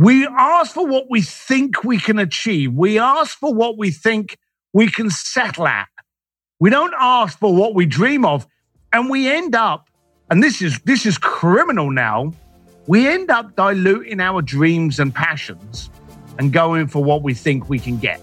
We ask for what we think we can achieve. We ask for what we think we can settle at. We don't ask for what we dream of. And we end up, and this is this is criminal now, we end up diluting our dreams and passions and going for what we think we can get.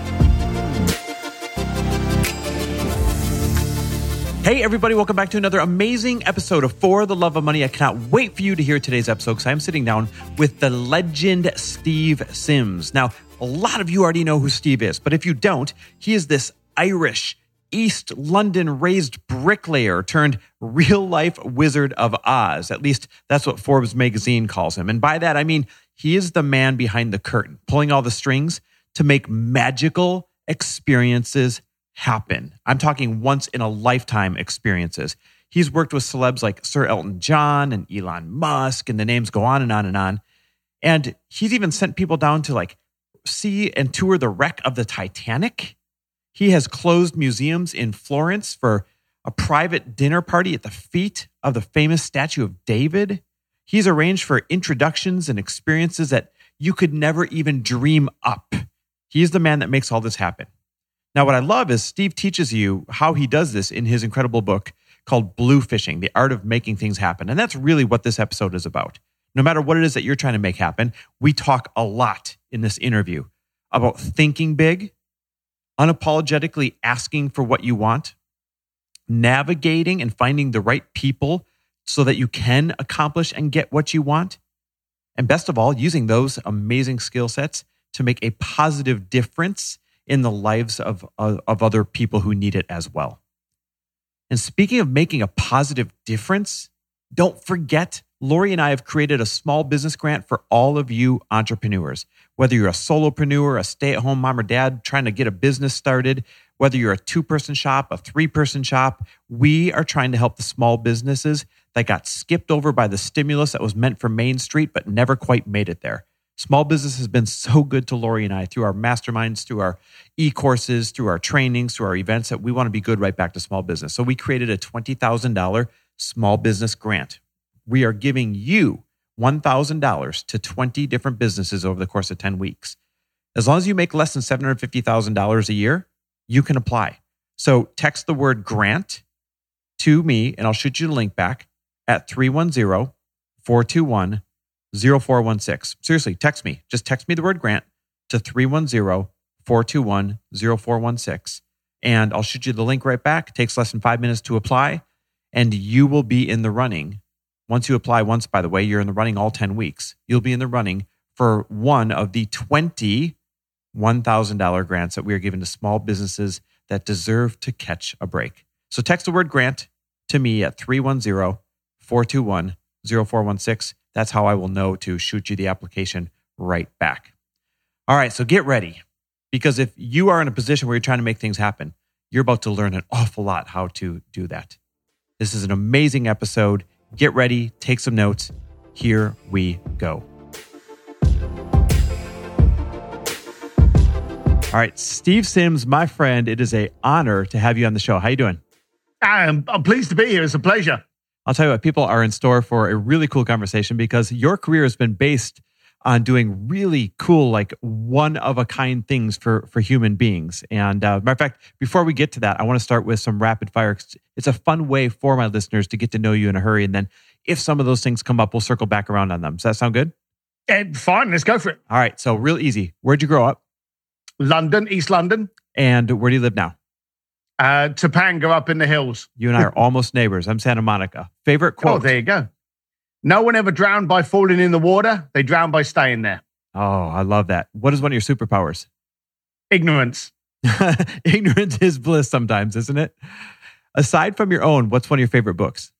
Hey, everybody, welcome back to another amazing episode of For the Love of Money. I cannot wait for you to hear today's episode because I'm sitting down with the legend Steve Sims. Now, a lot of you already know who Steve is, but if you don't, he is this Irish, East London raised bricklayer turned real life Wizard of Oz. At least that's what Forbes magazine calls him. And by that, I mean he is the man behind the curtain, pulling all the strings to make magical experiences happen. I'm talking once in a lifetime experiences. He's worked with celebs like Sir Elton John and Elon Musk, and the names go on and on and on. And he's even sent people down to like see and tour the wreck of the Titanic. He has closed museums in Florence for a private dinner party at the feet of the famous statue of David. He's arranged for introductions and experiences that you could never even dream up. He's the man that makes all this happen. Now, what I love is Steve teaches you how he does this in his incredible book called Bluefishing, The Art of Making Things Happen. And that's really what this episode is about. No matter what it is that you're trying to make happen, we talk a lot in this interview about thinking big, unapologetically asking for what you want, navigating and finding the right people so that you can accomplish and get what you want. And best of all, using those amazing skill sets to make a positive difference in the lives of, of, of other people who need it as well. And speaking of making a positive difference, don't forget Lori and I have created a small business grant for all of you entrepreneurs. Whether you're a solopreneur, a stay at home mom or dad trying to get a business started, whether you're a two person shop, a three person shop, we are trying to help the small businesses that got skipped over by the stimulus that was meant for Main Street but never quite made it there. Small business has been so good to Lori and I through our masterminds, through our e courses, through our trainings, through our events that we want to be good right back to small business. So we created a $20,000 small business grant. We are giving you $1,000 to 20 different businesses over the course of 10 weeks. As long as you make less than $750,000 a year, you can apply. So text the word grant to me and I'll shoot you the link back at 310 421 0416. Seriously, text me. Just text me the word grant to 310 421 0416. And I'll shoot you the link right back. It takes less than five minutes to apply, and you will be in the running. Once you apply once, by the way, you're in the running all 10 weeks. You'll be in the running for one of the 20 $1,000 grants that we are giving to small businesses that deserve to catch a break. So text the word grant to me at 310 421 0416 that's how I will know to shoot you the application right back. All right, so get ready because if you are in a position where you're trying to make things happen, you're about to learn an awful lot how to do that. This is an amazing episode. Get ready, take some notes. Here we go. All right, Steve Sims, my friend, it is a honor to have you on the show. How you doing? I'm, I'm pleased to be here. It's a pleasure. I'll tell you what, people are in store for a really cool conversation because your career has been based on doing really cool, like one of a kind things for for human beings. And uh, matter of fact, before we get to that, I want to start with some rapid fire. It's a fun way for my listeners to get to know you in a hurry, and then if some of those things come up, we'll circle back around on them. Does that sound good? And fine, let's go for it. All right. So real easy. Where'd you grow up? London, East London. And where do you live now? Uh, Topanga up in the hills. You and I are almost neighbors. I'm Santa Monica. Favorite quote? Oh, there you go. No one ever drowned by falling in the water. They drowned by staying there. Oh, I love that. What is one of your superpowers? Ignorance. Ignorance is bliss sometimes, isn't it? Aside from your own, what's one of your favorite books?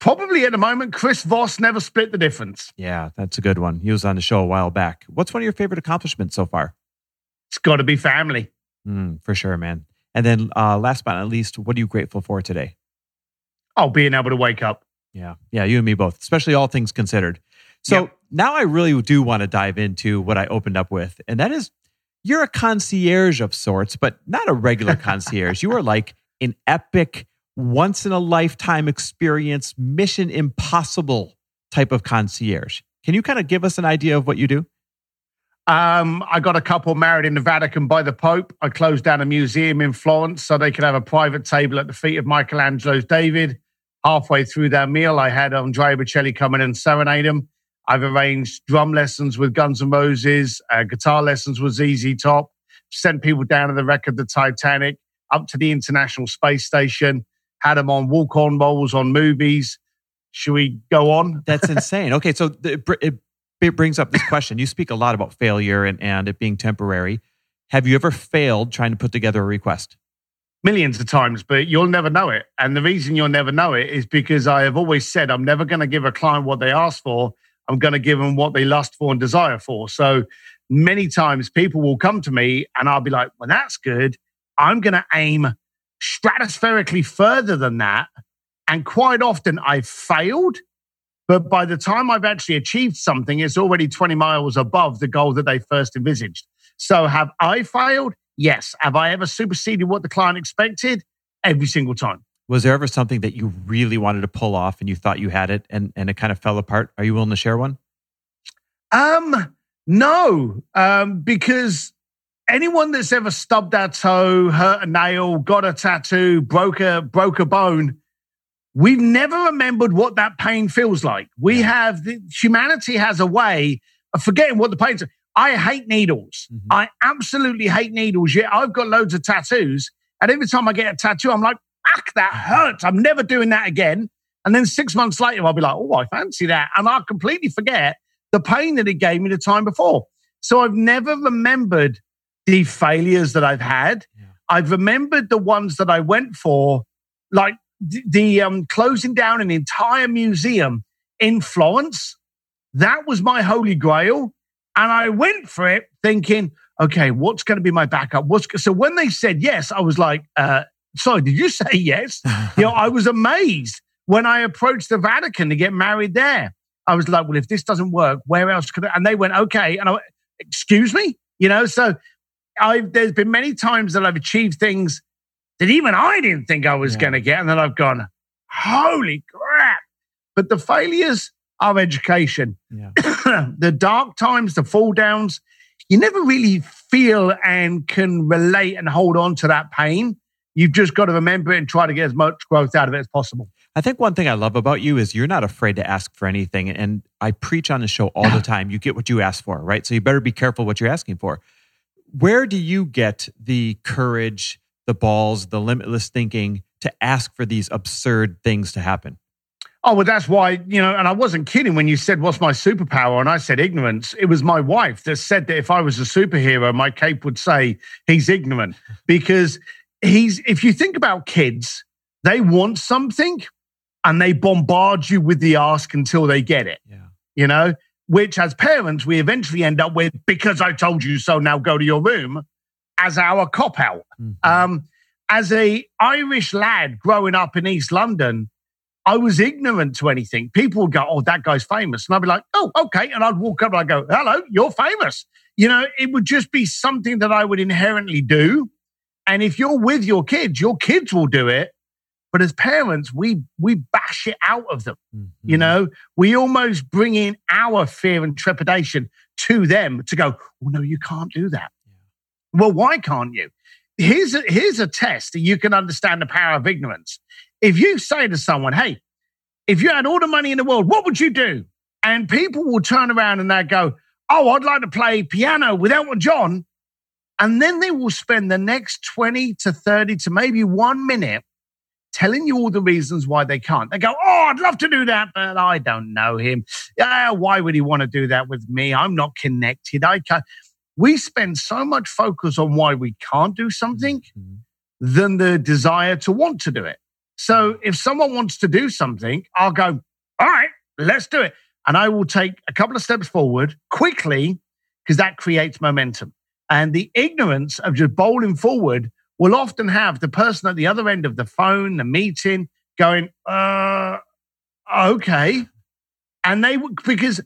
Probably at the moment, Chris Voss never split the difference. Yeah, that's a good one. He was on the show a while back. What's one of your favorite accomplishments so far? it's got to be family. Mm, for sure, man. And then uh, last but not least, what are you grateful for today? Oh, being able to wake up. Yeah. Yeah. You and me both, especially all things considered. So yep. now I really do want to dive into what I opened up with, and that is you're a concierge of sorts, but not a regular concierge. You are like an epic, once in a lifetime experience, mission impossible type of concierge. Can you kind of give us an idea of what you do? Um, I got a couple married in the Vatican by the Pope. I closed down a museum in Florence so they could have a private table at the feet of Michelangelo's David. Halfway through their meal, I had Andrea Bocelli come in and serenade him. I've arranged drum lessons with Guns N' Roses, uh, guitar lessons with ZZ Top, sent people down to the wreck of the Titanic, up to the International Space Station, had them on walk on roles on movies. Should we go on? That's insane. Okay, so it, it, brings up this question. You speak a lot about failure and, and it being temporary. Have you ever failed trying to put together a request? millions of times, but you'll never know it. And the reason you'll never know it is because I have always said I'm never going to give a client what they ask for. I'm going to give them what they lust for and desire for. So many times people will come to me and I'll be like, well, that's good. I'm going to aim stratospherically further than that. And quite often I've failed. But by the time I've actually achieved something, it's already 20 miles above the goal that they first envisaged. So have I failed? Yes. Have I ever superseded what the client expected? Every single time. Was there ever something that you really wanted to pull off and you thought you had it and, and it kind of fell apart? Are you willing to share one? Um, no, um, because anyone that's ever stubbed their toe, hurt a nail, got a tattoo, broke a broke a bone, we've never remembered what that pain feels like. We have the, humanity has a way of forgetting what the pain's. I hate needles. Mm-hmm. I absolutely hate needles. Yeah, I've got loads of tattoos, and every time I get a tattoo, I'm like, "Fuck, that hurts." I'm never doing that again. And then six months later, I'll be like, "Oh, I fancy that," and I'll completely forget the pain that it gave me the time before. So I've never remembered the failures that I've had. Yeah. I've remembered the ones that I went for, like the, um, closing down an entire museum in Florence. That was my holy grail. And I went for it thinking, okay, what's going to be my backup? What's so when they said yes, I was like, uh, sorry, did you say yes? you know, I was amazed when I approached the Vatican to get married there. I was like, well, if this doesn't work, where else could I? And they went, okay. And I went, excuse me? You know, so I've, there's been many times that I've achieved things that even I didn't think I was yeah. going to get. And then I've gone, holy crap. But the failures, of education. Yeah. the dark times, the fall downs, you never really feel and can relate and hold on to that pain. You've just got to remember it and try to get as much growth out of it as possible. I think one thing I love about you is you're not afraid to ask for anything. And I preach on the show all the time. You get what you ask for, right? So you better be careful what you're asking for. Where do you get the courage, the balls, the limitless thinking to ask for these absurd things to happen? Oh, well, that's why, you know, and I wasn't kidding when you said, What's my superpower? And I said ignorance. It was my wife that said that if I was a superhero, my cape would say he's ignorant. Because he's, if you think about kids, they want something and they bombard you with the ask until they get it. Yeah. You know, which as parents, we eventually end up with, because I told you so, now go to your room as our cop out. Mm-hmm. Um, as a Irish lad growing up in East London, I was ignorant to anything. People would go, Oh, that guy's famous. And I'd be like, Oh, okay. And I'd walk up and I'd go, Hello, you're famous. You know, it would just be something that I would inherently do. And if you're with your kids, your kids will do it. But as parents, we we bash it out of them. Mm-hmm. You know, we almost bring in our fear and trepidation to them to go, Oh, no, you can't do that. Yeah. Well, why can't you? Here's a, here's a test that you can understand the power of ignorance if you say to someone, hey, if you had all the money in the world, what would you do? And people will turn around and they go, oh, I'd like to play piano with Elton John. And then they will spend the next 20 to 30 to maybe one minute telling you all the reasons why they can't. They go, Oh, I'd love to do that, but I don't know him. Uh, why would he want to do that with me? I'm not connected. I can't. We spend so much focus on why we can't do something mm-hmm. than the desire to want to do it. So if someone wants to do something, I'll go, all right, let's do it. And I will take a couple of steps forward quickly because that creates momentum. And the ignorance of just bowling forward will often have the person at the other end of the phone, the meeting, going, uh, okay. And they because,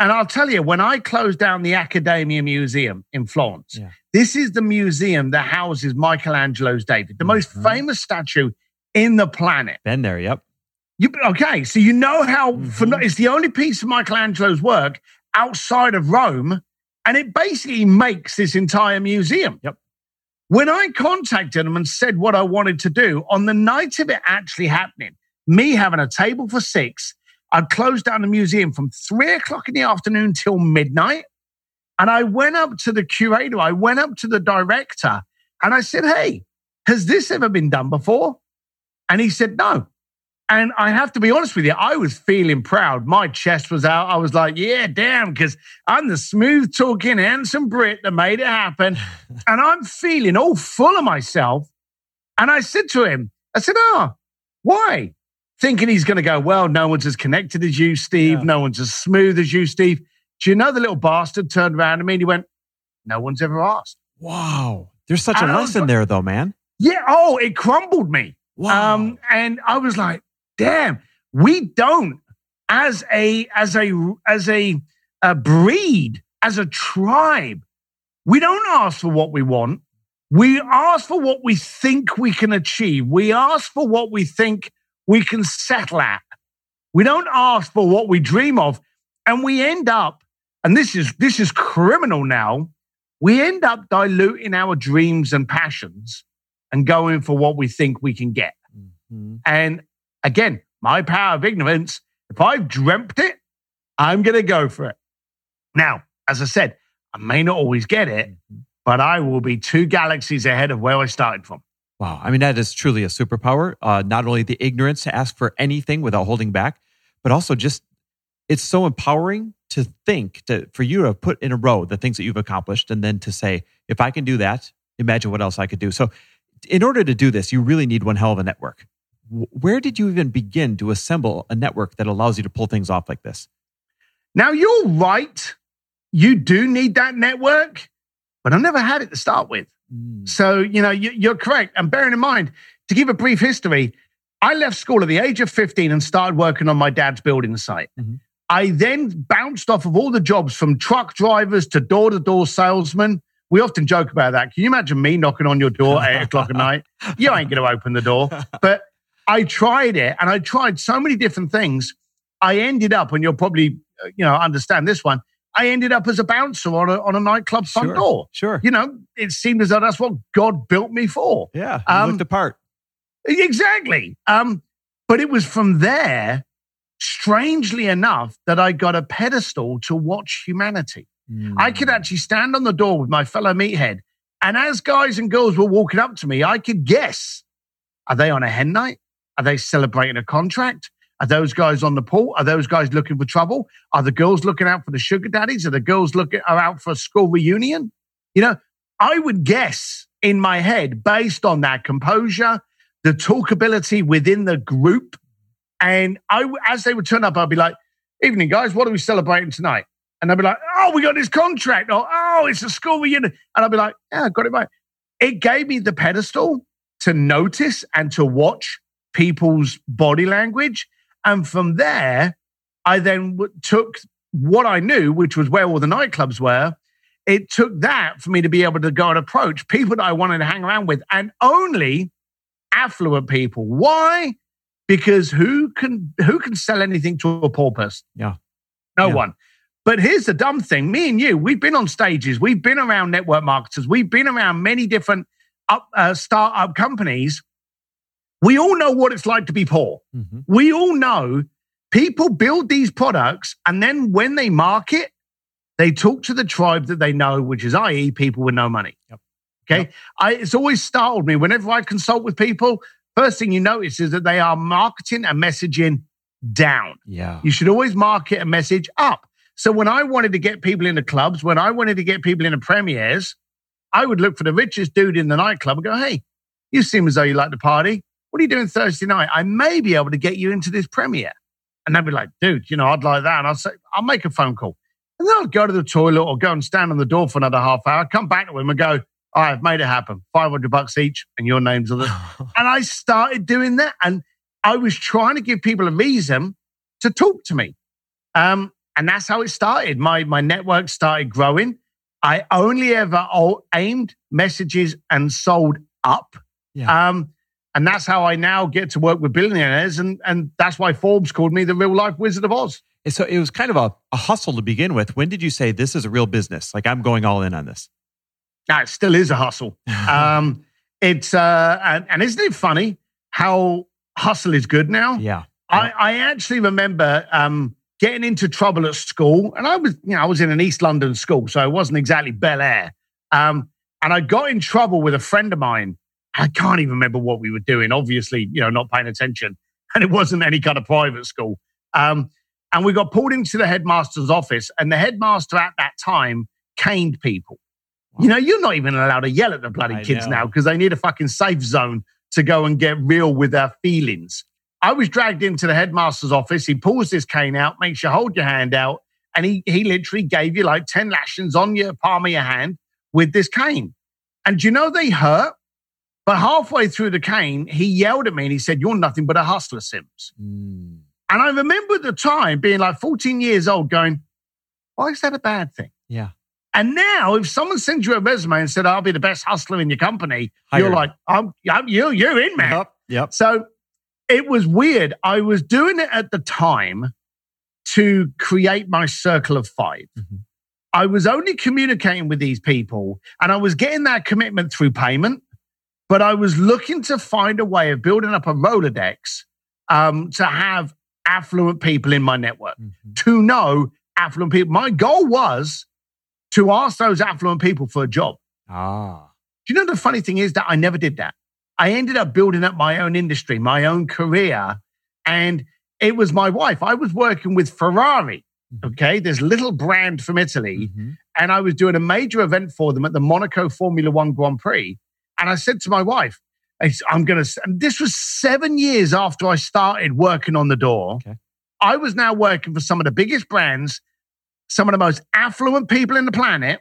and I'll tell you, when I closed down the Accademia Museum in Florence, Yeah. this is the museum that houses Michelangelo's David, the most Mhm. famous statue in the planet. Been there. Yep. You, okay, so you know how Mhm. phen- it's the only piece of Michelangelo's work outside of Rome, and it basically makes this entire museum. Yep. When I contacted them and said what I wanted to do, on the night of it actually happening, me having a table for six, I'd closed down the museum from three o'clock in the afternoon till midnight. And I went up to the curator, I went up to the director, and I said, Hey, has this ever been done before? And he said, No. And I have to be honest with you, I was feeling proud. My chest was out. I was like, yeah, damn, because I'm the smooth talking, handsome Brit that made it happen. and I'm feeling all full of myself. And I said to him, I said, oh, why? Thinking he's going to go, well, no one's as connected as you, Steve. Yeah. No one's as smooth as you, Steve. Do you know the little bastard turned around to me and he went, no one's ever asked. Wow. There's such a And was lesson like- there, though, man. Yeah. Oh, it crumbled me. Wow. Um, and I was like, damn, we don't as a as a as a, a breed, as a tribe, we don't ask for what we want. We ask for what we think we can achieve. We ask for what we think we can settle at. We don't ask for what we dream of. And we end up, and this is this is criminal now, we end up diluting our dreams and passions and going for what we think we can get. Mhm. And again, my power of ignorance, if I've dreamt it, I'm going to go for it. Now, as I said, I may not always get it, but I will be two galaxies ahead of where I started from. Wow. I mean, that is truly a superpower. Uh, not only the ignorance to ask for anything without holding back, but also just it's so empowering to think to for you to put in a row the things that you've accomplished and then to say, if I can do that, imagine what else I could do. So in order to do this, you really need one hell of a network. Where did you even begin to assemble a network that allows you to pull things off like this? Now, you're right. You do need that network, but I never had it to start with. So, you know, you, you're correct. And bearing in mind, to give a brief history, I left school at the age of 15 and started working on my dad's building site. Mhm. I then bounced off of all the jobs from truck drivers to door to door salesmen. We often joke about that. Can you imagine me knocking on your door at eight o'clock at night? You ain't going to open the door. But I tried it and I tried so many different things. I ended up, and you'll probably, uh, you know, understand this one. I ended up as a bouncer on a, on a nightclub front Sure. door Sure. you know, it seemed as though that's what God built me for. Yeah. You Um, looked apart. Exactly. Um, but it was from there, strangely enough, that I got a pedestal to watch humanity. I could Mm. actually stand on the door with my fellow meathead. And as guys and girls were walking up to me, I could guess are they on a hen night? Are they celebrating a contract? Are those guys on the pool? Are those guys looking for trouble? Are the girls looking out for the sugar daddies? Are the girls looking are out for a school reunion? You know, I would guess in my head based on that composure, the talkability within the group. And I, as they would turn up, I'd be like, evening, guys, what are we celebrating tonight? And they'd be like, oh, we got this contract. Or, oh, it's a school reunion. And I'd be like, yeah, I got it right. It gave me the pedestal to notice and to watch people's body language. And from there, I then w- took what I knew, which was where all the nightclubs were. It took that for me to be able to go and approach people that I wanted to hang around with and only affluent people. Why? Because who can who can sell anything to a poor person? Yeah. No Yeah. one. But here's the dumb thing. Me and you, we've been on stages, we've been around network marketers, we've been around many different up, uh, startup companies. We all know what it's like to be poor. Mhm. We all know people build these products and then when they market, they talk to the tribe that they know, which is i.e. people with no money. Yep. Okay. Yep. I, it's always startled me whenever I consult with people. First thing you notice is that they are marketing and messaging down. Yeah. You should always market a message up. So when I wanted to get people into clubs, when I wanted to get people into premieres, I would look for the richest dude in the nightclub and go, Hey, you seem as though you like to party. What are you doing Thursday night? I may be able to get you into this premiere. And they'd be like, dude, you know, I'd like that. And I'll say, I'll make a phone call. And then I'd go to the toilet or go and stand on the door for another half hour, come back to him and go, I've made it happen. 500 bucks each and your name's on it. and I started doing that. And I was trying to give people a reason to talk to me. Um, and that's how it started. My, my network started growing. I only ever aimed messages and sold up. Yeah. Um, and that's how I now get to work with billionaires. And, and that's why Forbes called me the real life Wizard of Oz. So it was kind of a, a hustle to begin with. When did you say this is a real business? Like I'm going all in on this? It still is a hustle. um, it's, uh, and, and isn't it funny how hustle is good now? Yeah. I, I actually remember um, getting into trouble at school, and I was, you know, I was in an East London school, so it wasn't exactly Bel Air. Um, and I got in trouble with a friend of mine. I can't even remember what we were doing. Obviously, you know, not paying attention, and it wasn't any kind of private school. Um, and we got pulled into the headmaster's office, and the headmaster at that time caned people. You know, you're not even allowed to yell at the bloody I kids know. now because they need a fucking safe zone to go and get real with their feelings. I was dragged into the headmaster's office. He pulls this cane out, makes you hold your hand out, and he, he literally gave you like 10 lashings on your palm of your hand with this cane. And you know they hurt? But halfway through the cane, he yelled at me and he said, You're nothing but a hustler, Sims. Mm. And I remember at the time being like 14 years old going, Why is that a bad thing? Yeah. And now, if someone sends you a resume and said, I'll be the best hustler in your company, Hired. you're like, I'm, I'm, you, you're in, man. Yep. yep. So it was weird. I was doing it at the time to create my circle of 5 mm-hmm. I was only communicating with these people and I was getting that commitment through payment, but I was looking to find a way of building up a Rolodex um, to have affluent people in my network, mm-hmm. to know affluent people. My goal was to ask those affluent people for a job. Ah. Do you know the funny thing is that I never did that? I ended up building up my own industry, my own career. And it was my wife. I was working with Ferrari, mm-hmm. okay, this little brand from Italy. Mm-hmm. And I was doing a major event for them at the Monaco Formula One Grand Prix. And I said to my wife, I'm going to, and this was seven years after I started working on the door. Okay. I was now working for some of the biggest brands some of the most affluent people in the planet.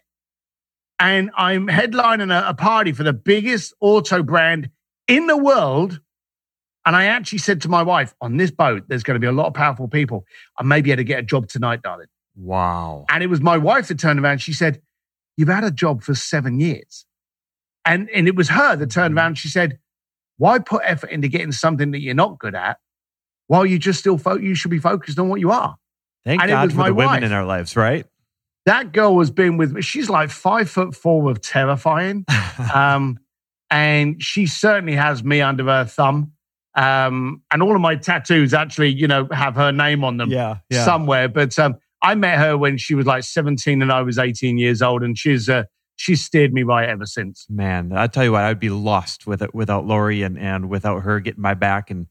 And I'm headlining a, a party for the biggest auto brand in the world. And I actually said to my wife, on this boat, there's going to be a lot of powerful people. I may be able to get a job tonight, darling. Wow. And it was my wife that turned around. She said, You've had a job for seven years. And, and it was her that turned around. She said, Why put effort into getting something that you're not good at while you just still, fo- you should be focused on what you are? Thank and God for the women in our lives, right? That girl has been with me. She's like five foot four of terrifying. um, and she certainly has me under her thumb. Um, and all of my tattoos actually, you know, have her name on them yeah, yeah. somewhere. But um, I met her when she was like 17 and I was 18 years old. And she's, uh, she's steered me right ever since. Man, I tell you what, I'd be lost with it without Lori and, and without her getting my back and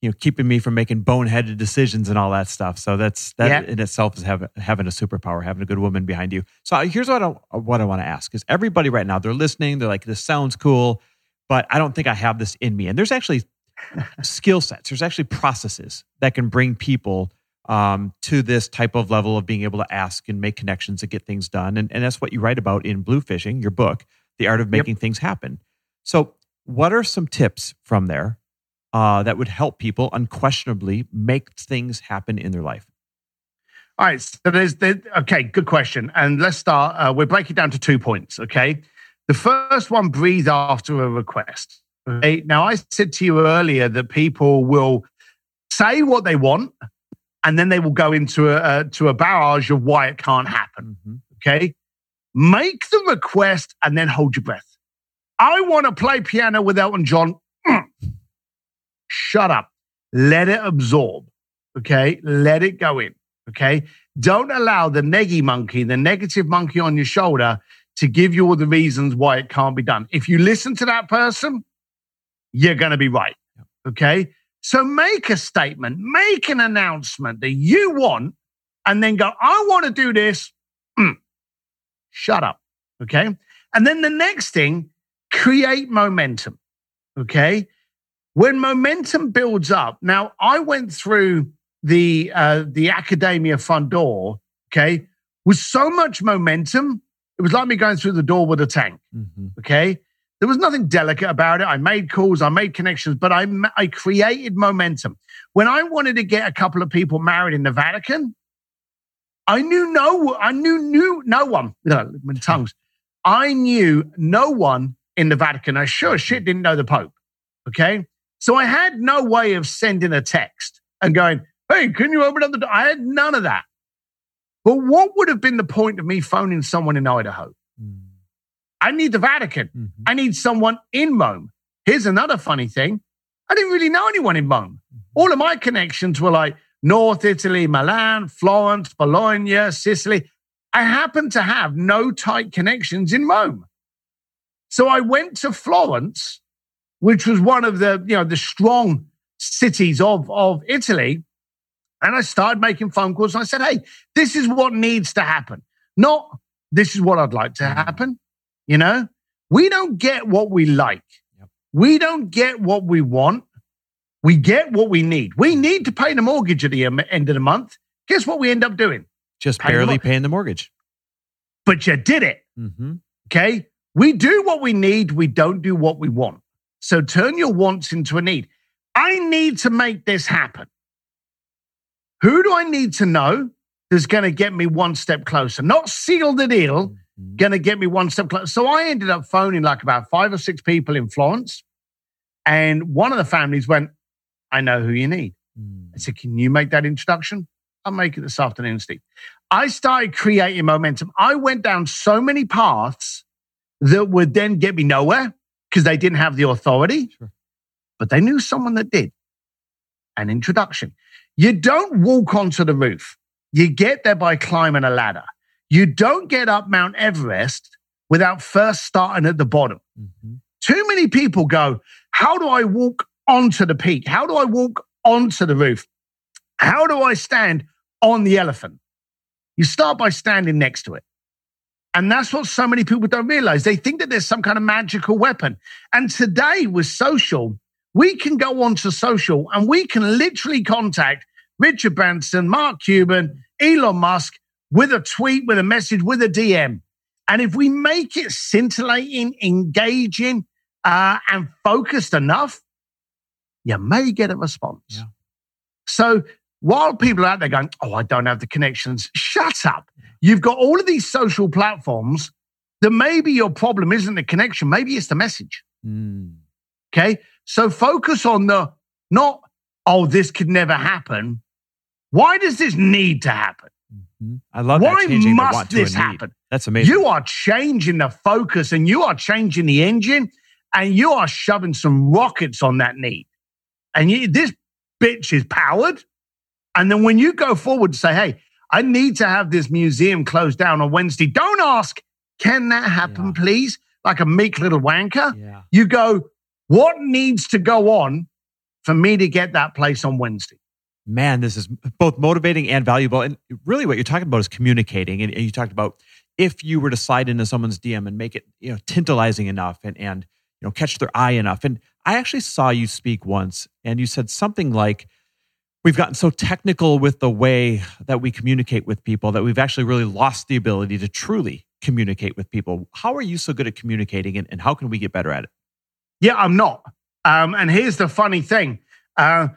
you know keeping me from making boneheaded decisions and all that stuff. So that's that yeah. in itself is having having a superpower, having a good woman behind you. So here's what I what I want to ask is everybody right now they're listening, they're like this sounds cool, but I don't think I have this in me. And there's actually skill sets, there's actually processes that can bring people um, to this type of level of being able to ask and make connections and get things done. And, and that's what you write about in Bluefishing, your book, The Art of Making yep. Things Happen. So, what are some tips from there uh, that would help people unquestionably make things happen in their life? All right. So there's, there, okay, good question. And let's start. Uh, we'll break it down to two points. Okay. The first one, breathe after a request. Okay. Now, I said to you earlier that people will say what they want and then they will go into a, to a barrage of why it can't happen. Mm-hmm. Okay. Make the request and then hold your breath. I want to play piano with Elton John. Mm shut up. Let it absorb. Okay. Let it go in. Okay. Don't allow the neggy monkey, the negative monkey on your shoulder to give you all the reasons why it can't be done. If you listen to that person, you're going to be right. Okay. So make a statement, make an announcement that you want, and then go, I want to do this. Mm. Shut up. Okay. And then the next thing, create momentum. Okay. When momentum builds up, now I went through the uh, the Accademia front door, okay, with so much momentum. It was like me going through the door with a tank. Mhm. Okay. There was nothing delicate about it. I made calls, I made connections, but I, I created momentum. When I wanted to get a couple of people married in the Vatican, I knew no, I knew, knew no one, no, with tongues. I knew no one in the Vatican. I sure shit didn't know the Pope. Okay. So I had no way of sending a text and going, Hey, can you open up the door? I had none of that. But what would have been the point of me phoning someone in Idaho? I need the Vatican. Mhm. I need someone in Rome. Here's another funny thing. I didn't really know anyone in Rome. All of my connections were like North Italy, Milan, Florence, Bologna, Sicily. I happened to have no tight connections in Rome. So I went to Florence, which was one of the, you know, the strong cities of, of Italy. And I started making phone calls and I said, Hey, this is what needs to happen. Not this is what I'd like to happen. You know, we don't get what we like. Yep. We don't get what we want. We get what we need. We need to pay the mortgage at the end of the month. Guess what we end up doing? Just Pay the barely mor- paying the mortgage. But you did it. hmm Okay. We do what we need. We don't do what we want. So turn your wants into a need. I need to make this happen. Who do I need to know that's going to get me one step closer? Not seal the deal, Mhm. Going to get me one step closer. So I ended up phoning like about five or six people in Florence. And one of the families went, I know who you need. Mm. I said, Can you make that introduction? I'll make it this afternoon, Steve. I started creating momentum. I went down so many paths that would then get me nowhere because they didn't have the authority, Sure. but they knew someone that did. An introduction. You don't walk onto the roof, you get there by climbing a ladder. You don't get up Mount Everest without first starting at the bottom. Mhm. Too many people go, How do I walk onto the peak? How do I walk onto the roof? How do I stand on the elephant? You start by standing next to it. And that's what so many people don't realize. They think that there's some kind of magical weapon. And today with social, we can go onto social and we can literally contact Richard Branson, Mark Cuban, Elon Musk with a tweet, with a message, with a DM. And if we make it scintillating, engaging, uh, and focused enough, you may get a response. Yeah. So while people are out there going, Oh, I don't have the connections, shut up. You've got all of these social platforms that maybe your problem isn't the connection, maybe it's the message. Mm. Okay. So focus on the not, oh, this could never happen. Why does this need to happen? I love Why that the must want to a this happen? That's amazing. You are changing the focus and you are changing the engine and you are shoving some rockets on that need. And you, this bitch is powered. And then when you go forward and say, hey, I need to have this museum closed down on Wednesday, don't ask, can that happen, Yeah. please? Like a meek little wanker. yeah. You go, what needs to go on for me to get that place on Wednesday? Man, this is both motivating and valuable. And really, what you're talking about is communicating. And, and you talked about if you were to slide into someone's DM and make it, you know, tantalizing enough and and you know catch their eye enough. And I actually saw you speak once, and you said something like, "We've gotten so technical with the way that we communicate with people that we've actually really lost the ability to truly communicate with people." How are you so good at communicating, and, and how can we get better at it? Yeah, I'm not. Um, and here's the funny thing. Uh,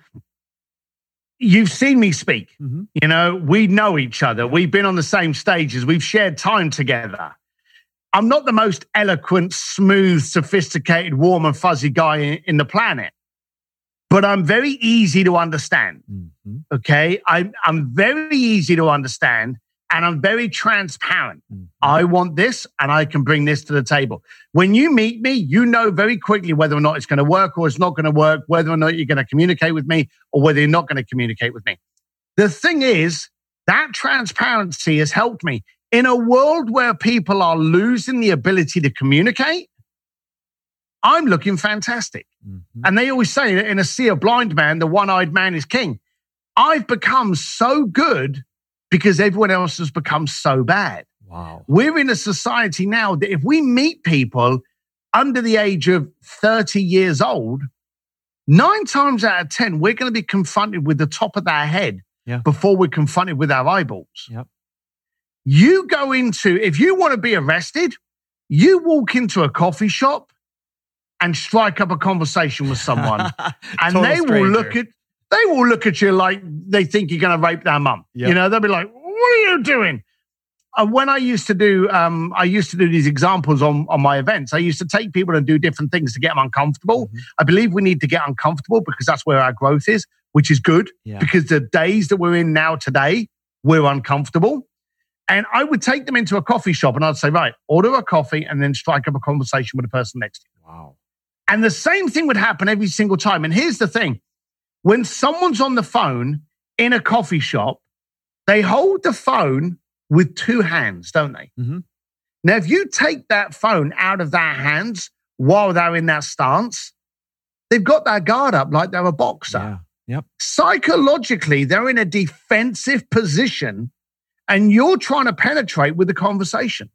you've seen me speak. Mhm. You know, we know each other. We've been on the same stages. We've shared time together. I'm not the most eloquent, smooth, sophisticated, warm, and fuzzy guy in, in the planet, but I'm very easy to understand. Mhm. Okay. I'm, I'm very easy to understand and I'm very transparent. Mhm. I want this and I can bring this to the table. When you meet me, you know very quickly whether or not it's going to work or it's not going to work, whether or not you're going to communicate with me or whether you're not going to communicate with me. The thing is, that transparency has helped me in a world where people are losing the ability to communicate. I'm looking fantastic. Mhm. And they always say that in a sea of blind man, the one eyed man is king. I've become so good because everyone else has become so bad. Wow. We're in a society now that if we meet people under the age of 30 years old, nine times out of 10, we're going to be confronted with the top of their head Yeah. before we're confronted with our eyeballs. Yep. You go into, if you want to be arrested, you walk into a coffee shop and strike up a conversation with someone, and Total they will look at they will look at you like they think you're going to rape their mum. Yep. You know, they'll be like, "What are you doing?" And when I used to do, um, I used to do these examples on on my events. I used to take people and do different things to get them uncomfortable. Mhm. I believe we need to get uncomfortable because that's where our growth is, which is good Yeah. because the days that we're in now today, we're uncomfortable. And I would take them into a coffee shop and I'd say, right, order a coffee and then strike up a conversation with the person next to you. Wow. And the same thing would happen every single time. And here's the thing when someone's on the phone in a coffee shop, they hold the phone with two hands, don't they? Mhm. Now, if you take that phone out of their hands while they're in that stance, they've got their guard up like they're a boxer Yeah. psychologically they're in a defensive position and you're trying to penetrate with the conversation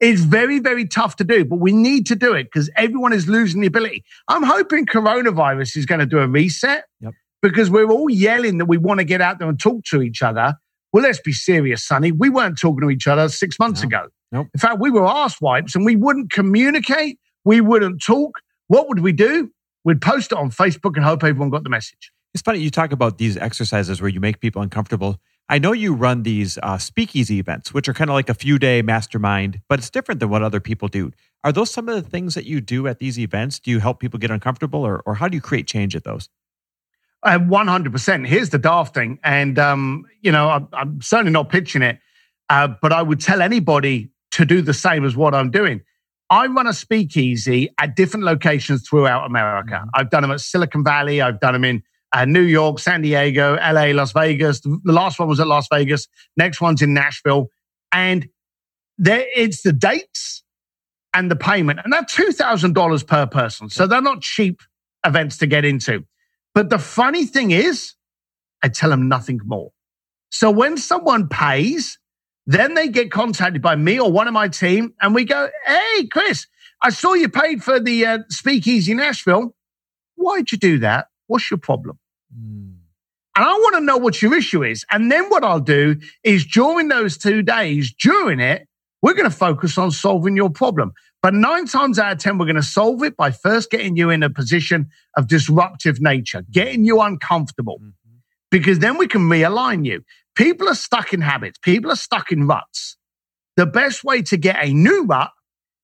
it's very very tough to do but we need to do it because everyone is losing the ability i'm hoping coronavirus is going to do a reset Yep. because we're all yelling that we want to get out there and talk to each other well let's be serious sonny we weren't talking to each other six months No. ago Nope. in fact we were arse wipes and we wouldn't communicate we wouldn't talk what would we do we'd post it on facebook and hope everyone got the message It's funny you talk about these exercises where you make people uncomfortable. I know you run these uh, speakeasy events, which are kind of like a few day mastermind, but it's different than what other people do. Are those some of the things that you do at these events? Do you help people get uncomfortable, or or how do you create change at those? Uh, 100%. Here's the daft thing. And, um, you know, I'm, I'm certainly not pitching it, uh, but I would tell anybody to do the same as what I'm doing. I run a speakeasy at different locations throughout America. Mhm. I've done them at Silicon Valley. I've done them in uh, New York, San Diego, LA, Las Vegas. The last one was at Las Vegas. Next one's in Nashville. And there, it's the dates and the payment. And that's $2,000 per person. So they're not cheap events to get into. But the funny thing is, I tell them nothing more. So when someone pays, then they get contacted by me or one of my team, and we go, Hey, Chris, I saw you paid for the uh, Speakeasy Nashville. Why'd you do that? What's your problem? Hmm. And I want to know what your issue is. And then what I'll do is during those two days, during it, we're going to focus on solving your problem. But nine times out of 10, we're going to solve it by first getting you in a position of disruptive nature, mm-hmm. getting you uncomfortable, mm-hmm. because then we can realign you. People are stuck in habits, people are stuck in ruts. The best way to get a new rut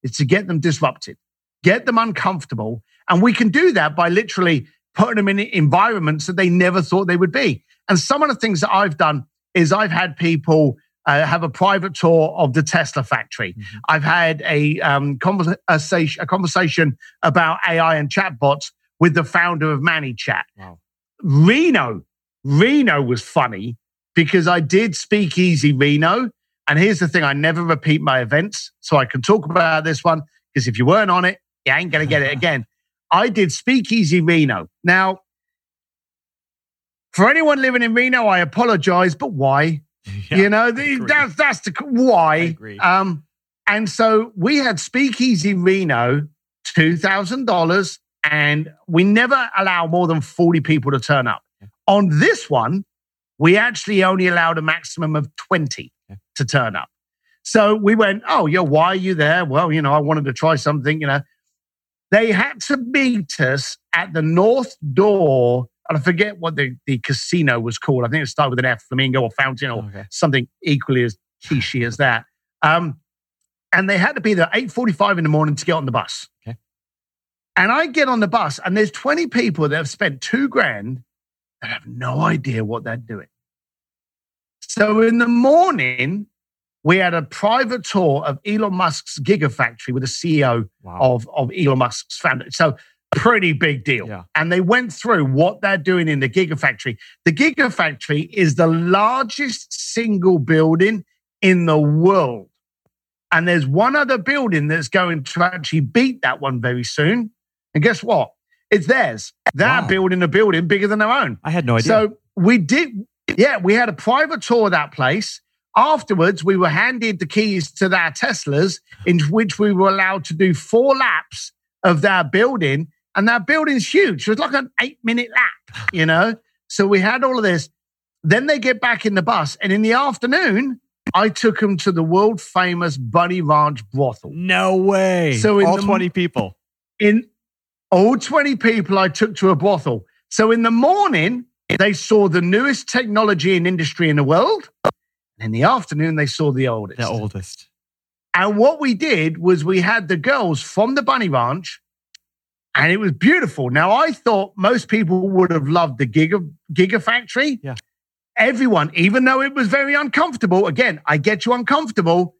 is to get them disrupted, get them uncomfortable. And we can do that by literally putting them in environments that they never thought they would be. And some of the things that I've done is I've had people uh, have a private tour of the Tesla factory. Mhm. I've had a, um, conversation, a conversation about AI and chatbots with the founder of ManyChat. Wow. Reno, Reno was funny because I did speak easy Reno. And here's the thing I never repeat my events. So I can talk about this one because if you weren't on it, you ain't going to get it again. I did Speakeasy Reno. Now, for anyone living in Reno, I apologize, but why? Yeah, you know, the, that's that's the why. Um, and so we had Speakeasy Reno, two thousand dollars, and we never allow more than forty people to turn up. Okay. On this one, we actually only allowed a maximum of twenty Okay. to turn up. So we went, oh, yeah, why are you there? Well, you know, I wanted to try something. You know, they had to meet us at the north door. And I forget what the, the casino was called. I think it started with an F, flamingo or fountain or Okay. something equally as quiche as that. Um, and they had to be there at 8.45 in the morning to get on the bus. Okay. And I get on the bus and there's 20 people that have spent two grand that have no idea what they're doing. So in the morning, we had a private tour of Elon Musk's Gigafactory with the CEO Wow. of, of Elon Musk's founder. So pretty big deal. Yeah. And they went through what they're doing in the Gigafactory. The Gigafactory is the largest single building in the world. And there's one other building that's going to actually beat that one very soon. And guess what? It's theirs. They're Wow. building a building bigger than their own. I had no idea. So we did, yeah, we had a private tour of that place. Afterwards, we were handed the keys to their Teslas, in which we were allowed to do four laps of their building. And that building's huge. It was like an eight minute lap, you know? So we had all of this. Then they get back in the bus. And in the afternoon, I took them to the world famous Bunny Ranch brothel. No way. So all the- 20 people. In all 20 people I took to a brothel. So in the morning, they saw the newest technology and industry in the world. In the afternoon, they saw the oldest. The oldest. And what we did was we had the girls from the Bunny Ranch, and it was beautiful. Now, I thought most people would have loved the Giga, Giga Factory. Yeah. Everyone, even though it was very uncomfortable, again, I get you uncomfortable,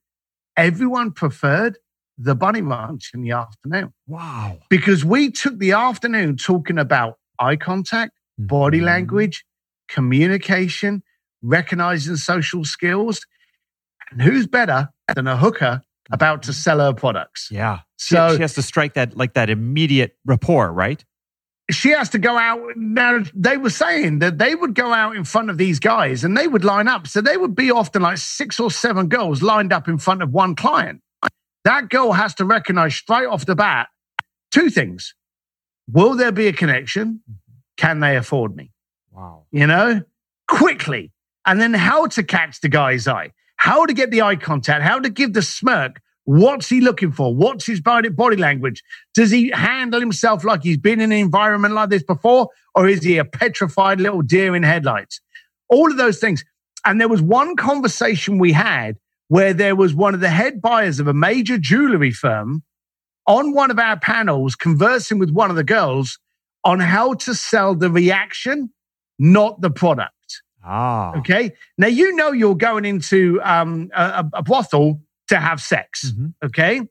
everyone preferred the Bunny Ranch in the afternoon Wow. because we took the afternoon talking about eye contact, body Mhm. language, communication, recognizing social skills. And who's better than a hooker about to sell her products? Yeah. She, So she has to strike that like that immediate rapport, right? she has to go out. Now, they were saying that they would go out in front of these guys and they would line up. So they would be often like six or seven girls lined up in front of one client. That girl has to recognize straight off the bat two things. Will there be a connection? Mm-hmm. Can they afford me? Wow. you know, quickly. And then how to catch the guy's eye, how to get the eye contact, how to give the smirk. What's he looking for? What's his body, language? Does he handle himself like he's been in an environment like this before? Or is he a petrified little deer in headlights? All of those things. And there was one conversation we had where there was one of the head buyers of a major jewelry firm on one of our panels conversing with one of the girls on how to sell the reaction not the product. Ah. Okay. Now, you know, you're going into um, a, a brothel to have sex. Mhm. Okay.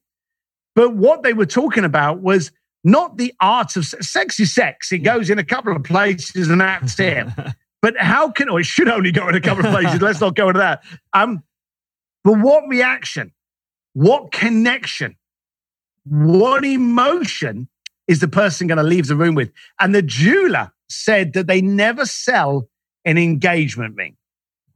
But what they were talking about was not the art of sex. Sex is sex. It goes in a couple of places and that's it. But how can, or it should only go in a couple of places. Let's not go into that. Um, but what reaction, what connection, what emotion is the person going to leave the room with? And the jeweler said that they never sell an engagement ring.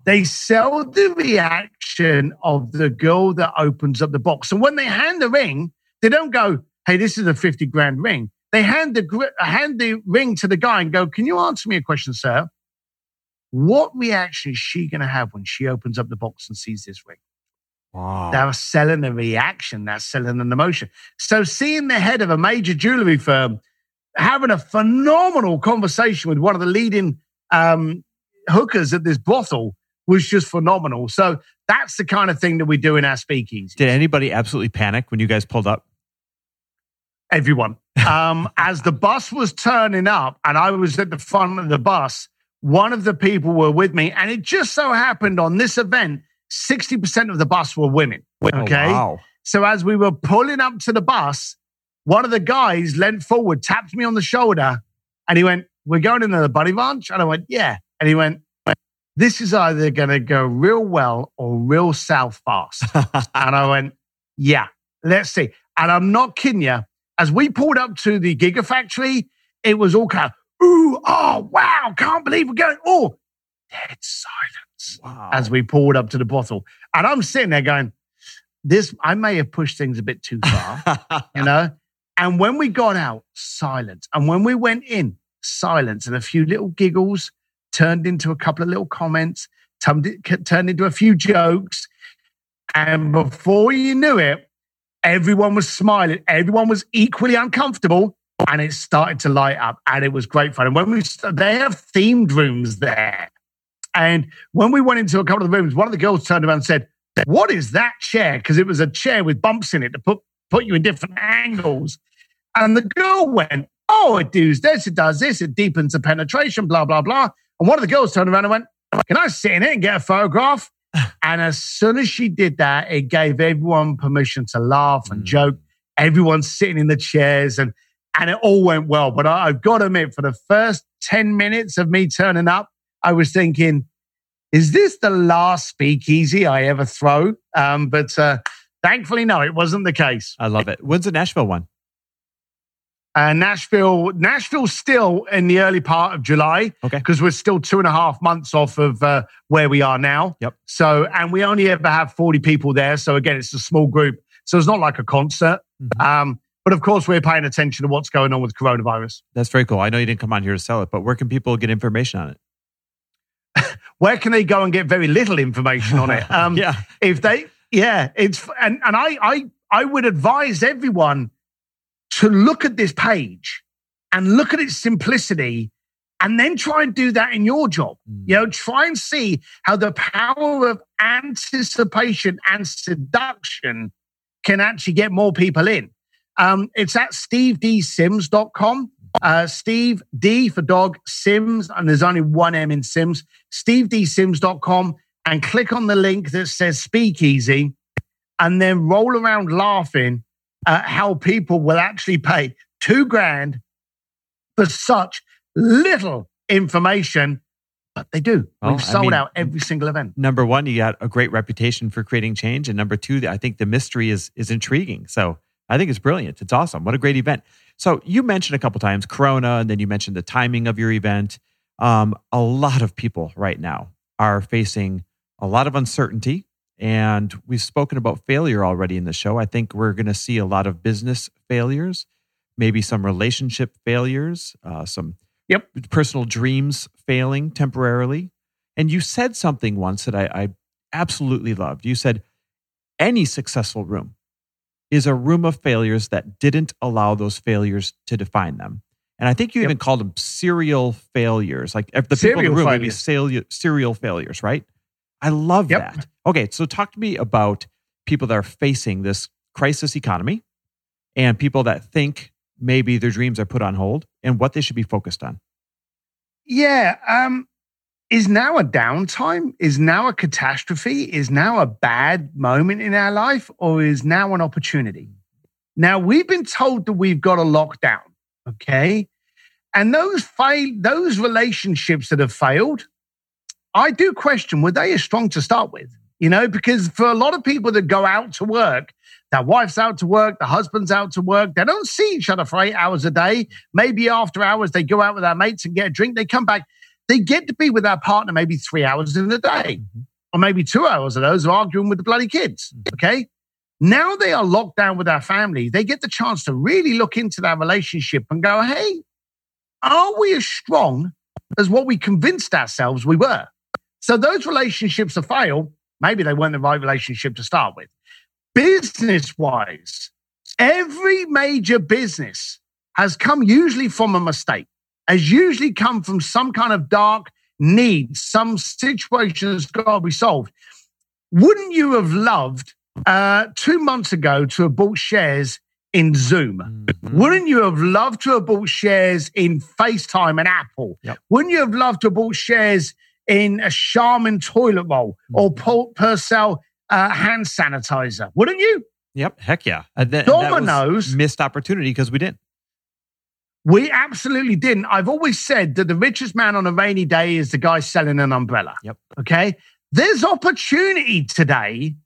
They sell the reaction of the girl that opens up the box. And when they hand the ring, they don't go, "Hey, this is a fifty grand ring." They hand the hand the ring to the guy and go, "Can you answer me a question, sir? What reaction is she going to have when she opens up the box and sees this ring?" Wow. They're selling a reaction. They're selling an emotion. So seeing the head of a major jewelry firm having a phenomenal conversation with one of the leading um, hookers at this brothel was just phenomenal. So that's the kind of thing that we do in our speakeasy. Did anybody absolutely panic when you guys pulled up? Everyone. Um, as the bus was turning up and I was at the front of the bus, one of the people were with me. And it just so happened on this event, 60% of the bus were women. Okay. Oh, wow. So as we were pulling up to the bus, one of the guys leant forward, tapped me on the shoulder, and he went, We're going into the Bunny Ranch? And I went, Yeah. And he went, This is either going to go real well or real south fast. and I went, Yeah, let's see. And I'm not kidding you. As we pulled up to the Gigafactory, it was all kind of, Ooh, oh, wow, can't believe we're going. Oh, dead silence wow. as we pulled up to the bottle. And I'm sitting there going, this, I may have pushed things a bit too far, you know? And when we got out, silence. And when we went in, silence. And a few little giggles turned into a couple of little comments, turned, into a few jokes. And before you knew it, everyone was smiling. Everyone was equally uncomfortable. And it started to light up. And it was great fun. And when we, they have themed rooms there. And when we went into a couple of the rooms, one of the girls turned around and said, What is that chair? Because it was a chair with bumps in it to put, put you in different angles. And the girl went, Oh, it does this, it does this, it deepens the penetration, blah, blah, blah. And one of the girls turned around and went, Can I sit in it and get a photograph? And as soon as she did that, it gave everyone permission to laugh and Mm. joke. Everyone's sitting in the chairs and and it all went well. But I, I've got to admit, for the first 10 minutes of me turning up, I was thinking, is this the last speakeasy I ever throw? Um, but uh, thankfully, no, it wasn't the case. I love it. When's the Nashville one? Uh, Nashville, Nashville's still in the early part of July Okay. because we're still two and a half months off of uh, where we are now. Yep. So, and we only ever have 40 people there. So again, it's a small group. So it's not like a concert. Mhm. Um, but of course, we're paying attention to what's going on with coronavirus. That's very cool. I know you didn't come on here to sell it, but where can people get information on it? where can they go and get very little information on it? Um, yeah. If they, yeah, it's and and I I I would advise everyone to look at this page and look at its simplicity and then try and do that in your job. Mm. You know, try and see how the power of anticipation and seduction can actually get more people in. Um, it's at stevedsims.com. Uh, Steve D for dog, Sims, and there's only one M in Sims. SteveDSims.com and click on the link that says Speakeasy and then roll around laughing at how people will actually pay two grand for such little information, but they do. Well, We've I sold mean, out every single event. Number one, you got a great reputation for creating change, and number two, I think the mystery is is intriguing. So I think it's brilliant. It's awesome. What a great event. So you mentioned a couple times Corona, and then you mentioned the timing of your event. Um, a lot of people right now are facing a lot of uncertainty, and we've spoken about failure already in the show. I think we're going to see a lot of business failures, maybe some relationship failures, uh, some Yep. personal dreams failing temporarily. And you said something once that I, I absolutely loved. You said any successful room is a room of failures that didn't allow those failures to define them. And I think you Yep. even called them serial failures. Like if the people in the room would be serial, serial failures, right? I love Yep. that. Okay, so talk to me about people that are facing this crisis economy and people that think maybe their dreams are put on hold and what they should be focused on. Yeah. Um, is now a downtime? Is now a catastrophe? Is now a bad moment in our life? Or is now an opportunity? Now we've been told that we've got a lockdown. Okay. And those fail those relationships that have failed, I do question, were they as strong to start with? You know, because for a lot of people that go out to work, their wife's out to work, the husband's out to work, they don't see each other for eight hours a day. Maybe after hours, they go out with their mates and get a drink. They come back, they get to be with their partner maybe three hours in the day, mm-hmm. or maybe two hours of those are arguing with the bloody kids. Mm-hmm. Okay. Now they are locked down with their family. They get the chance to really look into that relationship and go, hey, are we as strong as what we convinced ourselves we were? So those relationships have failed. Maybe they weren't the right relationship to start with. Business wise, every major business has come usually from a mistake, has usually come from some kind of dark need, some situation that's got to be solved. Wouldn't you have loved uh, two months ago to have bought shares in Zoom? Wouldn't you have loved to have bought shares in FaceTime and Apple? Yep. Wouldn't you have loved to have bought shares in a Charmin toilet roll or Pur- Purell uh, hand sanitizer? Wouldn't you? Yep. Heck yeah. And that was Domino's- missed opportunity because we didn't. We absolutely didn't. I've always said that the richest man on a rainy day is the guy selling an umbrella. Yep. Okay. There's opportunity today.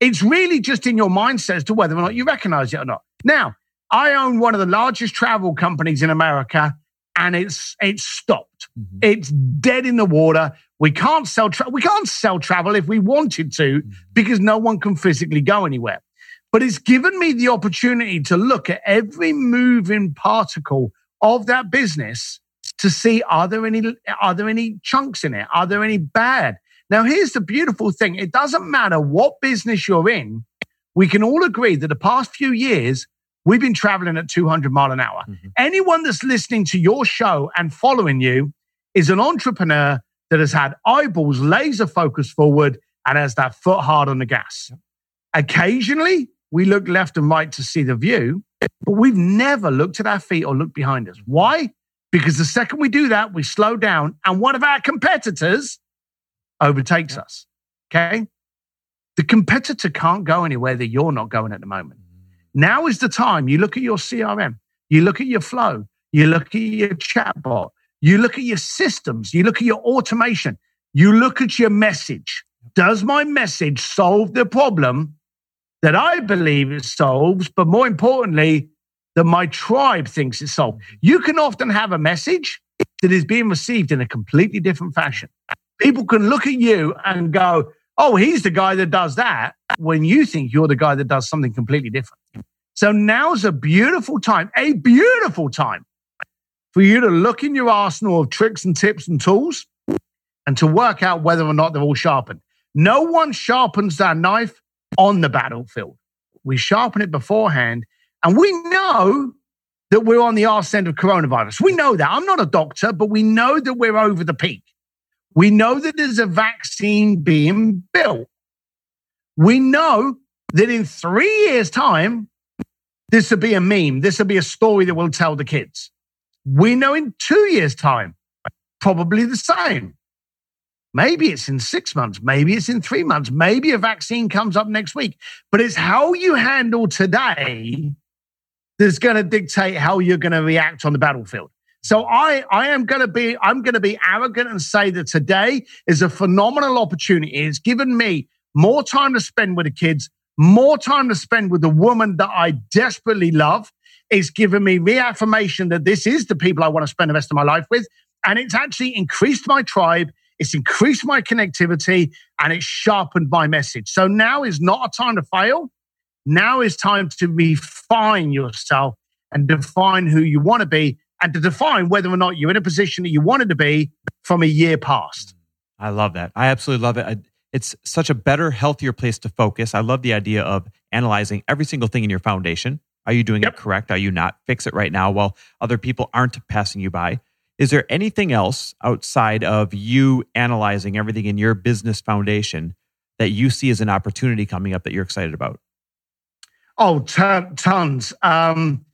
It's really just in your mindset as to whether or not you recognize it or not. Now, I own one of the largest travel companies in America and it's it's stopped. Mhm. It's dead in the water. We can't sell tra- we can't sell travel if we wanted to Mhm. because no one can physically go anywhere. But it's given me the opportunity to look at every moving particle of that business to see are there any are there any chunks in it? Are there any bad? Now here's the beautiful thing. It doesn't matter what business you're in. We can all agree that the past few years we've been traveling at 200 mile an hour. Mhm. Anyone that's listening to your show and following you is an entrepreneur that has had eyeballs laser focused forward and has that foot hard on the gas. Occasionally, we look left and right to see the view, but we've never looked at our feet or looked behind us. Why? Because the second we do that, we slow down and one of our competitors overtakes us. Okay. The competitor can't go anywhere that you're not going at the moment. Now is the time you look at your CRM, you look at your flow, you look at your chatbot, you look at your systems, you look at your automation, you look at your message. Does my message solve the problem that I believe it solves, but more importantly, that my tribe thinks it solved? You can often have a message that is being received in a completely different fashion. People can look at you and go, oh, he's the guy that does that, when you think you're the guy that does something completely different. So now's a beautiful time, a beautiful time for you to look in your arsenal of tricks and tips and tools and to work out whether or not they're all sharpened. No one sharpens their knife on the battlefield. We sharpen it beforehand, and we know that we're on the arse end of coronavirus. We know that. I'm not a doctor, but we know that we're over the peak. We know that there's a vaccine being built. We know that in three years' time, this will be a meme. This will be a story that we'll tell the kids. We know in two years' time, probably the same. Maybe it's in six months. Maybe it's in three months. Maybe a vaccine comes up next week. But it's how you handle today that's going to dictate how you're going to react on the battlefield. So I, I am going to be, I'm going to be arrogant and say that today is a phenomenal opportunity. It's given me more time to spend with the kids, more time to spend with the woman that I desperately love. It's given me reaffirmation that this is the people I want to spend the rest of my life with. And it's actually increased my tribe. It's increased my connectivity and it's sharpened my message. So now is not a time to fail. Now is time to refine yourself and define who you want to be and to define whether or not you're in a position that you wanted to be from a year past. I love that. I absolutely love it. I, it's such a better, healthier place to focus. I love the idea of analyzing every single thing in your foundation. Are you doing yep. it correct? Are you not? Fix it right now while other people aren't passing you by. Is there anything else outside of you analyzing everything in your business foundation that you see as an opportunity coming up that you're excited about? Oh, t- tons. Um,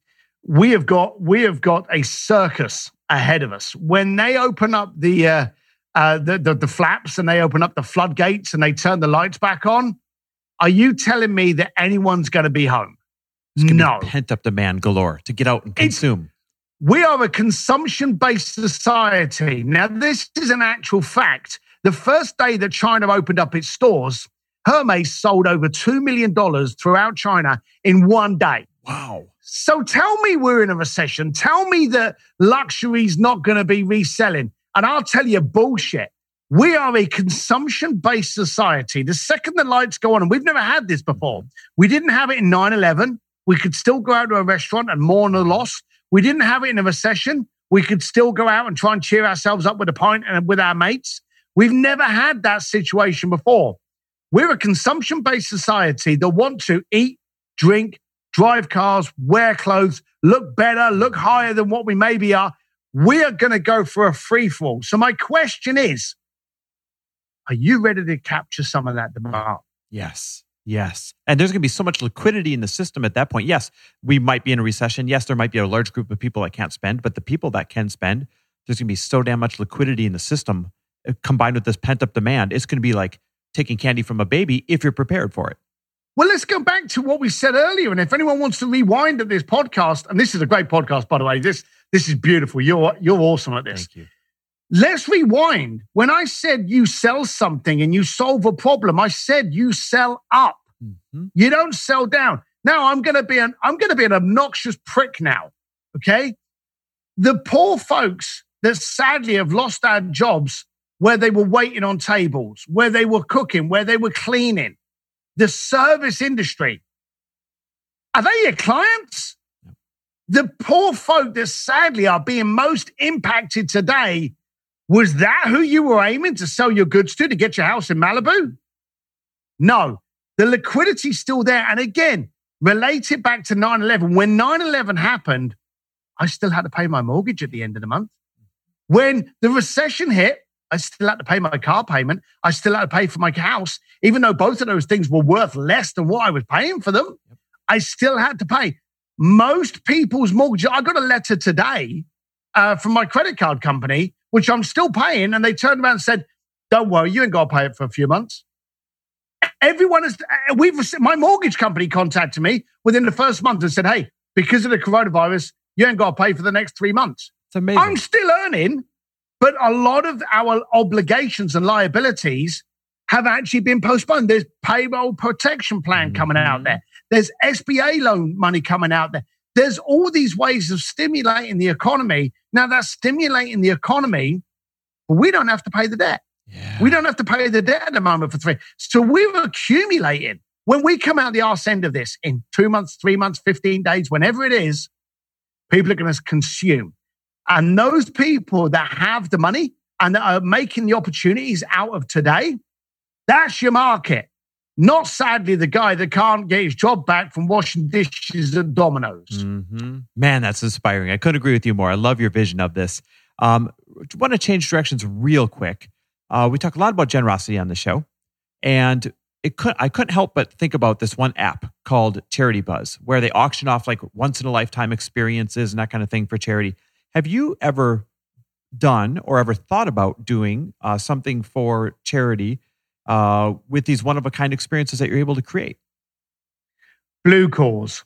we have got we have got a circus ahead of us. When they open up the, uh, uh, the, the the flaps and they open up the floodgates and they turn the lights back on, are you telling me that anyone's going to be home? no, pent up demand galore to get out and consume. It's, we are a consumption based society. Now, this is an actual fact. The first day that China opened up its stores, Hermes sold over $2 million throughout China in one day. Wow. So tell me we're in a recession. Tell me that luxury's not going to be reselling. And I'll tell you bullshit. We are a consumption based society. The second the lights go on, and we've never had this before, we didn't have it in 9 11. We could still go out to a restaurant and mourn the loss. We didn't have it in a recession. We could still go out and try and cheer ourselves up with a pint and with our mates. We've never had that situation before. We're a consumption based society that want to eat, drink, drive cars, wear clothes, look better, look higher than what we maybe are. We are going to go for a free fall. So my question is, are you ready to capture some of that demand? Yes. Yes. And there's going to be so much liquidity in the system at that point. Yes, we might be in a recession. Yes, there might be a large group of people that can't spend, but the people that can spend, there's going to be so damn much liquidity in the system uh, combined with this pent up demand. It's going to be like taking candy from a baby if you're prepared for it. Well, let's go back to what we said earlier. And if anyone wants to rewind at this podcast, and this is a great podcast, by the way, this this is beautiful. You're you're awesome at this. Thank you. Let's rewind. When I said you sell something and you solve a problem, I said you sell up. Mm-hmm. You don't sell down. Now I'm gonna be an I'm gonna be an obnoxious prick now. Okay. The poor folks that sadly have lost their jobs where they were waiting on tables, where they were cooking, where they were cleaning, the service industry. Are they your clients? The poor folk that sadly are being most impacted today, was that who you were aiming to sell your goods to to get your house in Malibu? No, the liquidity's still there. And again, relate it back to 9 11. When 9 11 happened, I still had to pay my mortgage at the end of the month. When the recession hit, I still had to pay my car payment. I still had to pay for my house, even though both of those things were worth less than what I was paying for them. I still had to pay. Most people's mortgage. I got a letter today uh, from my credit card company, which I'm still paying, and they turned around and said, "Don't worry, you ain't got to pay it for a few months." Everyone is. Uh, we've my mortgage company contacted me within the first month and said, "Hey, because of the coronavirus, you ain't got to pay for the next three months." It's amazing. I'm still earning but a lot of our obligations and liabilities have actually been postponed. There's payroll protection plan coming mm-hmm. out there. There's SBA loan money coming out there. There's all these ways of stimulating the economy. Now that's stimulating the economy, but we don't have to pay the debt. Yeah. We don't have to pay the debt at the moment for three. So we're accumulating. When we come out the arse end of this in two months, three months, 15 days, whenever it is, people are going to consume. And those people that have the money and that are making the opportunities out of today, that's your market. Not sadly the guy that can't get his job back from washing dishes at Domino's. Mm-hmm. Man, that's inspiring. I couldn't agree with you more. I love your vision of this. Um, want to change directions real quick. Uh, we talk a lot about generosity on the show, and it could I couldn't help but think about this one app called CharityBuzz, where they auction off like once in a lifetime experiences and that kind of thing for charity. Have you ever done or ever thought about doing uh, something for charity uh, with these one of a kind experiences that you're able to create? Blue Cause.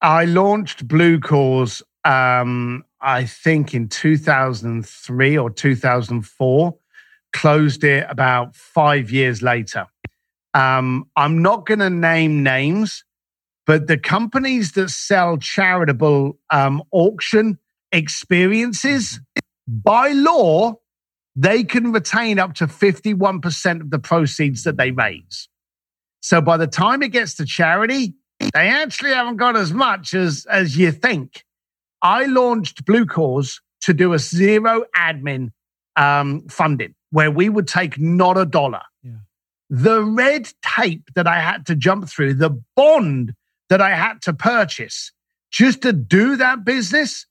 I launched Blue Cause, um, I think in 2003 or 2004, closed it about five years later. Um, I'm not going to name names, but the companies that sell charitable um, auction experiences, by law, they can retain up to 51% of the proceeds that they raise. So by the time it gets to charity, they actually haven't got as much as, as you think. I launched Blue Cause to do a zero admin um, funding where we would take not a dollar. Yeah. The red tape that I had to jump through, the bond that I had to purchase just to do that business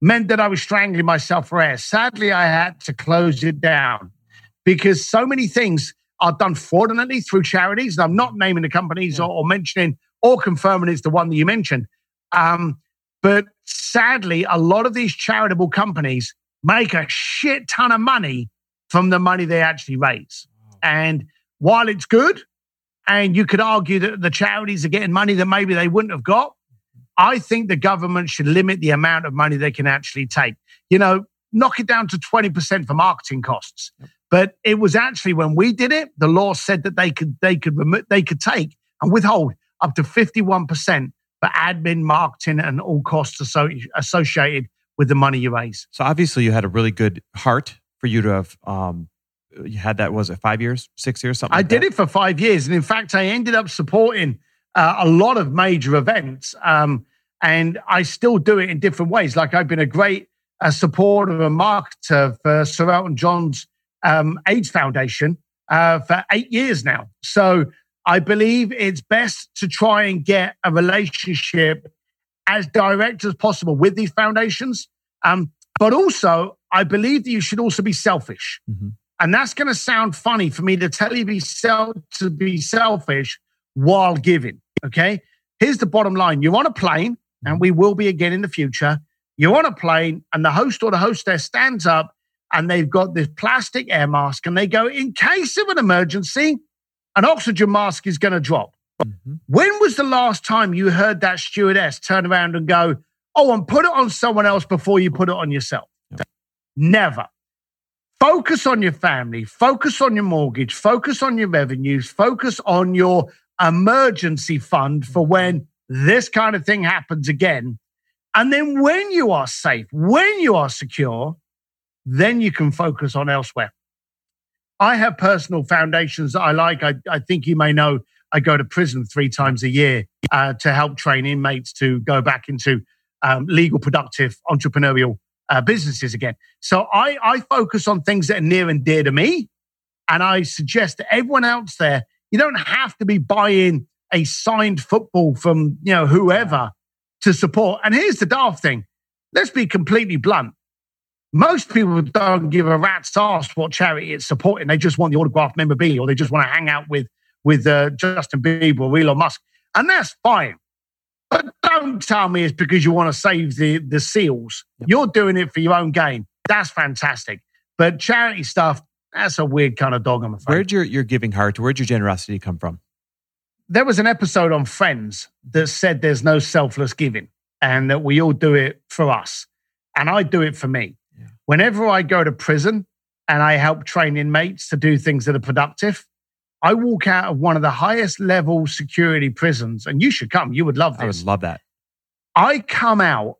meant that I was strangling myself for air. Sadly, I had to close it down because so many things are done fraudulently through charities. And I'm not naming the companies yeah. or, or, mentioning or confirming it's the one that you mentioned. Um, but sadly, a lot of these charitable companies make a shit ton of money from the money they actually raise. And while it's good, and you could argue that the charities are getting money that maybe they wouldn't have got, I think the government should limit the amount of money they can actually take. You know, knock it down to 20% for marketing costs. But it was actually when we did it, the law said that they could they could they could take and withhold up to 51% for admin, marketing, and all costs associated with the money you raise. So obviously, you had a really good heart for you to have. Um, you had that was it five years, six years, something. I like did that? it for five years, and in fact, I ended up supporting uh, a lot of major events. Um, and I still do it in different ways. Like I've been a great uh, supporter and marketer for Sir Elton John's um, AIDS Foundation uh, for eight years now. So I believe it's best to try and get a relationship as direct as possible with these foundations. Um, but also, I believe that you should also be selfish. Mm-hmm. And that's going to sound funny for me to tell you be sel- to be selfish while giving. Okay. Here's the bottom line you're on a plane and we will be again in the future. You're on a plane, and the host or the hostess stands up and they've got this plastic air mask, and they go, In case of an emergency, an oxygen mask is going to drop. Mm-hmm. When was the last time you heard that stewardess turn around and go, Oh, and put it on someone else before you put it on yourself? Yep. Never. Focus on your family, focus on your mortgage, focus on your revenues, focus on your emergency fund for when this kind of thing happens again. And then when you are safe, when you are secure, then you can focus on elsewhere. I have personal foundations that I like. I, I think you may know I go to prison three times a year uh, to help train inmates to go back into um, legal, productive, entrepreneurial uh, businesses again. So I, I focus on things that are near and dear to me. And I suggest that everyone else there, you don't have to be buying a signed football from, you know, whoever to support. And here's the daft thing. Let's be completely blunt. Most people don't give a rat's ass what charity it's supporting. They just want the autographed memorabilia or they just want to hang out with, with uh, Justin Bieber or Elon Musk. And that's fine. But don't tell me it's because you want to save the, the seals. Yep. You're doing it for your own gain. That's fantastic. But charity stuff, that's a weird kind of dog, I'm afraid. Where'd your, your giving heart, where'd your generosity come from? there was an episode on Friends that said there's no selfless giving and that we all do it for us. And I do it for me. Yeah. Whenever I go to prison and I help train inmates to do things that are productive, I walk out of one of the highest level security prisons, and you should come. You would love this. I would love that. I come out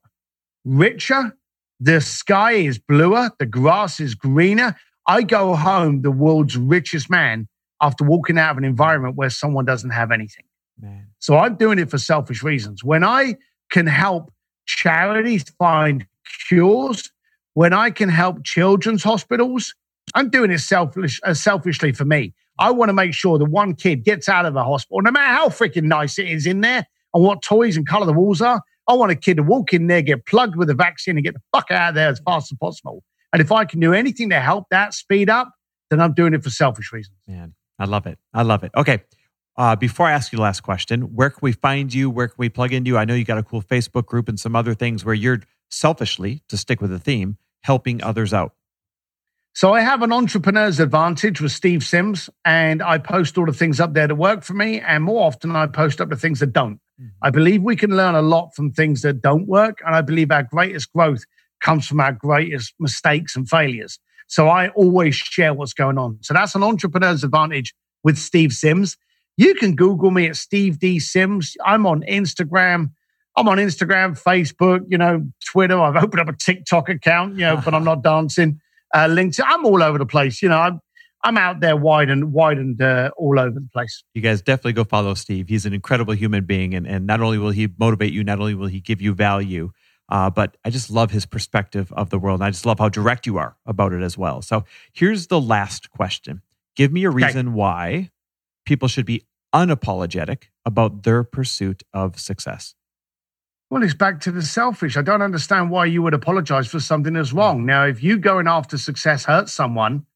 richer. The sky is bluer. The grass is greener. I go home the world's richest man after walking out of an environment where someone doesn't have anything. Man. So I'm doing it for selfish reasons. When I can help charities find cures, when I can help children's hospitals I'm doing it selfish, uh, selfishly for me. I want to make sure the one kid gets out of a hospital, no matter how freaking nice it is in there and what toys and color the walls are. I want a kid to walk in there, get plugged with a vaccine, and get the fuck out of there as fast as possible. And if I can do anything to help that speed up, then I'm doing it for selfish reasons. Man, I love it. I love it. Okay. Uh, before I ask you the last question, where can we find you? Where can we plug into you? I know you got a cool Facebook group and some other things where you're selfishly, to stick with the theme, helping others out. So I have an entrepreneur's advantage with Steve Sims, and I post all the things up there that work for me. And more often, I post up the things that don't. Mm-hmm. I believe we can learn a lot from things that don't work. And I believe our greatest growth comes from our greatest mistakes and failures. So I always share what's going on. So that's an entrepreneur's advantage with Steve Sims. You can Google me at Steve D Sims. I'm on Instagram. I'm on Instagram, Facebook, you know, Twitter. I've opened up a TikTok account, you know, but I'm not dancing uh, LinkedIn. I'm all over the place. You know, I'm I'm out there wide and wide and uh, all over the place. You guys definitely go follow Steve. He's an incredible human being, and and not only will he motivate you, not only will he give you value, uh, but I just love his perspective of the world. And I just love how direct you are about it as well. So here's the last question: Give me a reason okay. why people should be unapologetic about their pursuit of success. Well, it's back to the selfish. I don't understand why you would apologize for something that's wrong. Now, if you going after success hurts someone,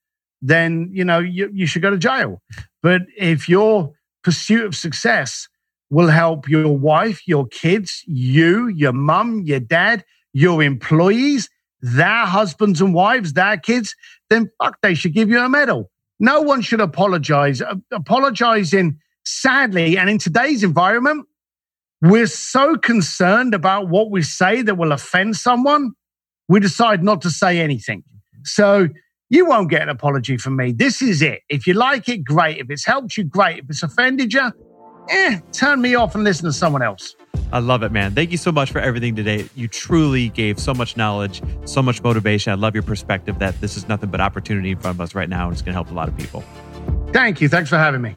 then you know you, you should go to jail. But if your pursuit of success will help your wife, your kids, you, your mum, your dad, your employees, their husbands and wives, their kids, then fuck, they should give you a medal. No one should apologize. Apologizing, sadly, and in today's environment, we're so concerned about what we say that will offend someone, we decide not to say anything. So you won't get an apology from me. This is it. If you like it, great. If it's helped you, great. If it's offended you, eh, turn me off and listen to someone else. I love it, man. Thank you so much for everything today. You truly gave so much knowledge, so much motivation. I love your perspective that this is nothing but opportunity in front of us right now, and it's going to help a lot of people. Thank you. Thanks for having me.